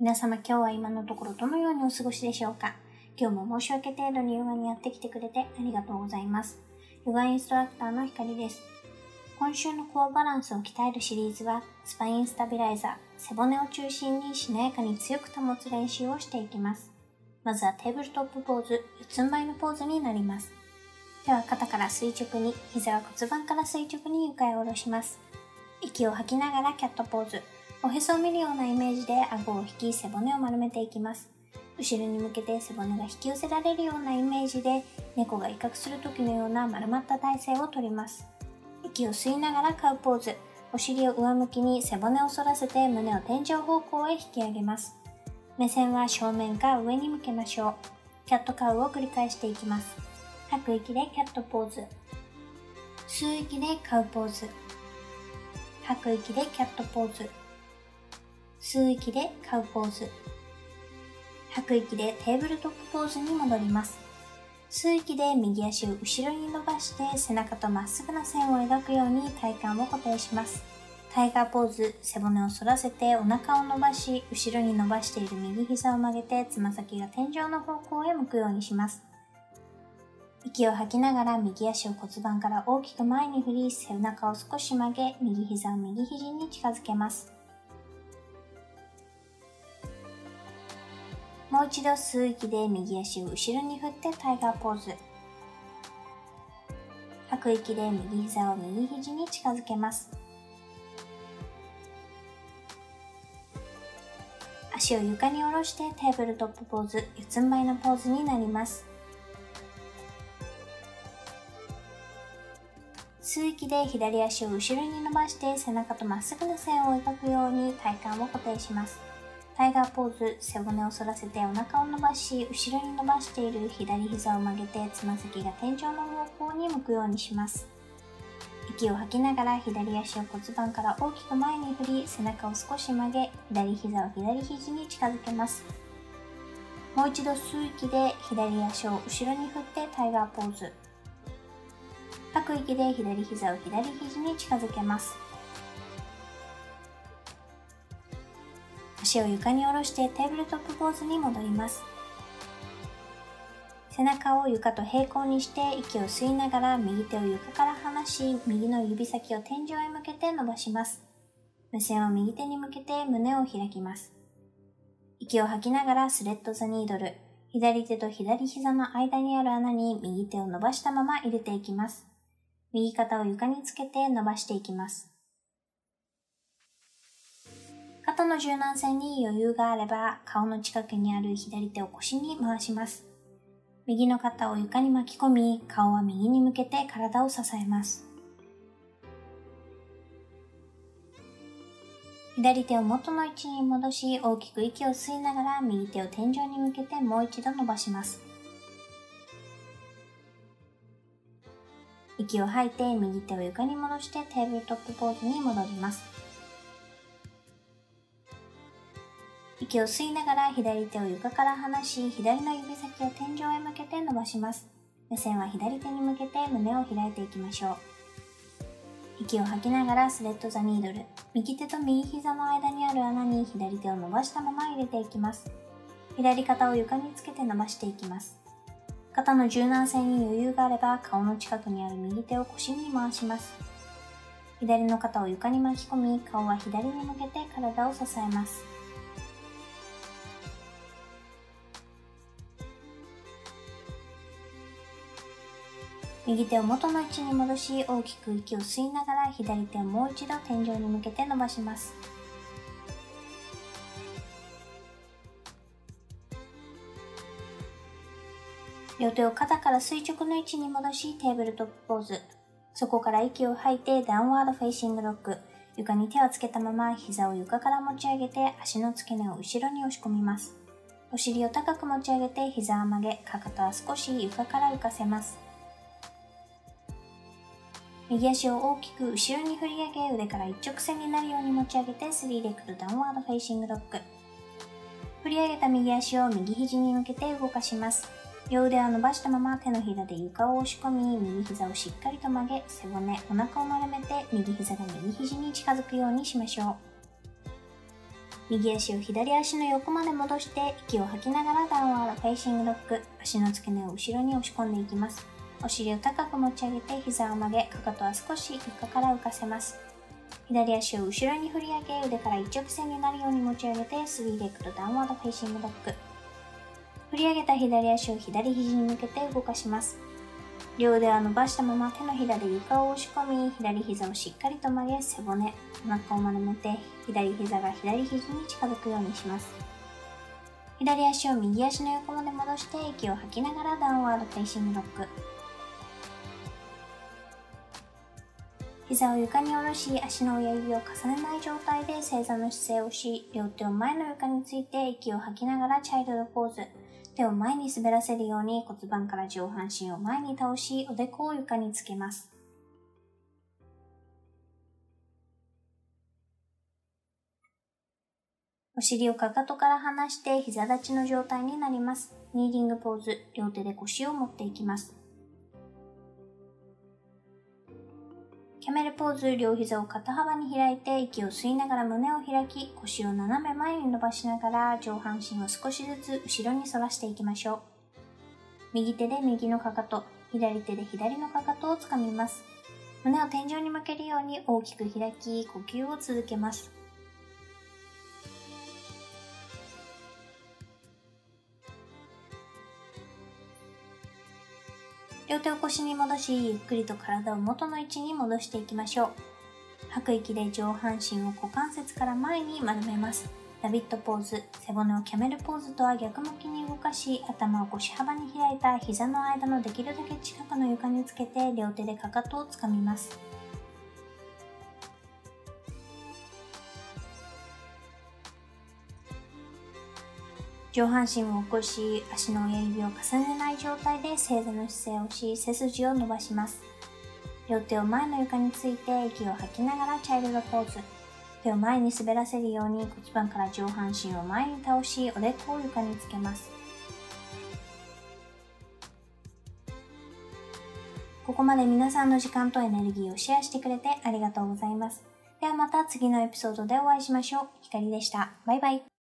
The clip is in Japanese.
皆様今日は今のところどのようにお過ごしでしょうか？今日も申し訳程度にヨガにやってきてくれてありがとうございます。ヨガインストラクターのひかりです。今週のコアバランスを鍛えるシリーズは、スパインスタビライザー、背骨を中心にしなやかに強く保つ練習をしていきます。まずはテーブルトップポーズ、四つん這いのポーズになります。手は肩から垂直に、膝は骨盤から垂直に床へ下ろします。息を吐きながらキャットポーズ。おへそを見るようなイメージで顎を引き背骨を丸めていきます。後ろに向けて背骨が引き寄せられるようなイメージで猫が威嚇する時のような丸まった体勢をとります。息を吸いながらカウポーズ。お尻を上向きに背骨を反らせて胸を天井方向へ引き上げます。目線は正面か上に向けましょう。キャットカウを繰り返していきます。吐く息でキャットポーズ。吸う息でカウポーズ。吐く息でキャットポーズ。吸う息でカウポーズ。吐く息でテーブルトップポーズに戻ります。吸う息で右足を後ろに伸ばして背中とまっすぐな線を描くように体幹を固定します。タイガーポーズ、背骨を反らせてお腹を伸ばし、後ろに伸ばしている右膝を曲げてつま先が天井の方向へ向くようにします。息を吐きながら右足を骨盤から大きく前に振り、背中を少し曲げ、右膝を右肘に近づけます。もう一度吸う息で右足を後ろに振ってタイガーポーズ。吐く息で右膝を右肘に近づけます。足を床に下ろしてテーブルトップポーズ、四つん這いのポーズになります。吸う息で左足を後ろに伸ばして背中とまっすぐな線を描くように体幹を固定します。タイガーポーズ、背骨を反らせてお腹を伸ばし、後ろに伸ばしている左膝を曲げてつま先が天井の方向に向くようにします。息を吐きながら左足を骨盤から大きく前に振り、背中を少し曲げ、左膝を左肘に近づけます。もう一度吸う息で左足を後ろに振ってタイガーポーズ。吐く息で左膝を左肘に近づけます。足を床に下ろしてテーブルトップポーズに戻ります。背中を床と平行にして息を吸いながら右手を床から離し、右の指先を天井へ向けて伸ばします。目線を右手に向けて胸を開きます。息を吐きながらスレッドザニードル。左手と左膝の間にある穴に右手を伸ばしたまま入れていきます。右肩を床につけて伸ばしていきます。肩の柔軟性に余裕があれば、顔の近くにある左手を腰に回します。右の肩を床に巻き込み、顔は右に向けて体を支えます。左手を元の位置に戻し、大きく息を吸いながら右手を天井に向けてもう一度伸ばします。息を吐いて右手を床に戻してテーブルトップポーズに戻ります。息を吸いながら左手を床から離し、左の指先を天井へ向けて伸ばします。目線は左手に向けて胸を開いていきましょう。息を吐きながらスレッドザニードル。右手と右膝の間にある穴に左手を伸ばしたまま入れていきます。左肩を床につけて伸ばしていきます。肩の柔軟性に余裕があれば顔の近くにある右手を腰に回します。左の肩を床に巻き込み、顔は左に向けて体を支えます。右手を元の位置に戻し、大きく息を吸いながら左手をもう一度天井に向けて伸ばします。両手を肩から垂直の位置に戻し、テーブルトップポーズ。そこから息を吐いて Downward Facing Dog。床に手をつけたまま膝を床から持ち上げて足の付け根を後ろに押し込みます。お尻を高く持ち上げて膝を曲げ、かかとは少し床から浮かせます。右足を大きく後ろに振り上げ、腕から一直線になるように持ち上げて、3 Legged Downward Facing Dog。振り上げた右足を右肘に向けて動かします。両腕を伸ばしたまま手のひらで床を押し込み、右膝をしっかりと曲げ、背骨、お腹を丸めて、右膝が右肘に近づくようにしましょう。右足を左足の横まで戻して息を吐きながら Downward Facing Dog 足の付け根を後ろに押し込んでいきますお尻を高く持ち上げて膝を曲げかかとは少し床から浮かせます左足を後ろに振り上げ腕から一直線になるように持ち上げて3 Legged Downward Facing Dog 振り上げた左足を左肘に向けて動かします両腕は伸ばしたまま手のひらで床を押し込み、左膝をしっかりと曲げ、背骨、お腹を丸めて、左膝が左肘に近づくようにします。左足を右足の横まで戻して息を吐きながら Downward Facing Dog。膝を床に下ろし、足の親指を重ねない状態で正座の姿勢をし、両手を前の床について息を吐きながらチャイルドポーズ。手を前に滑らせるように骨盤から上半身を前に倒し、おでこを床につけます。お尻をかかとから離して膝立ちの状態になります。ニーディングポーズ、両手で腰を持っていきます。キャメルポーズ、両膝を肩幅に開いて息を吸いながら胸を開き、腰を斜め前に伸ばしながら上半身を少しずつ後ろに反らしていきましょう。右手で右のかかと、左手で左のかかとをつかみます。胸を天井に向けるように大きく開き、呼吸を続けます。両手を腰に戻し、ゆっくりと体を元の位置に戻していきましょう。吐く息で上半身を股関節から前に丸めます。ラビットポーズ、背骨をキャメルポーズとは逆向きに動かし、頭を腰幅に開いた膝の間のできるだけ近くの床につけて両手でかかとをつかみます。上半身を起こし、足の親指を重ねない状態で正座の姿勢をし、背筋を伸ばします。両手を前の床について息を吐きながらチャイルドポーズ。手を前に滑らせるように骨盤から上半身を前に倒し、おでこを床につけます。ここまで皆さんの時間とエネルギーをシェアしてくれてありがとうございます。ではまた次のエピソードでお会いしましょう。ひかりでした。バイバイ。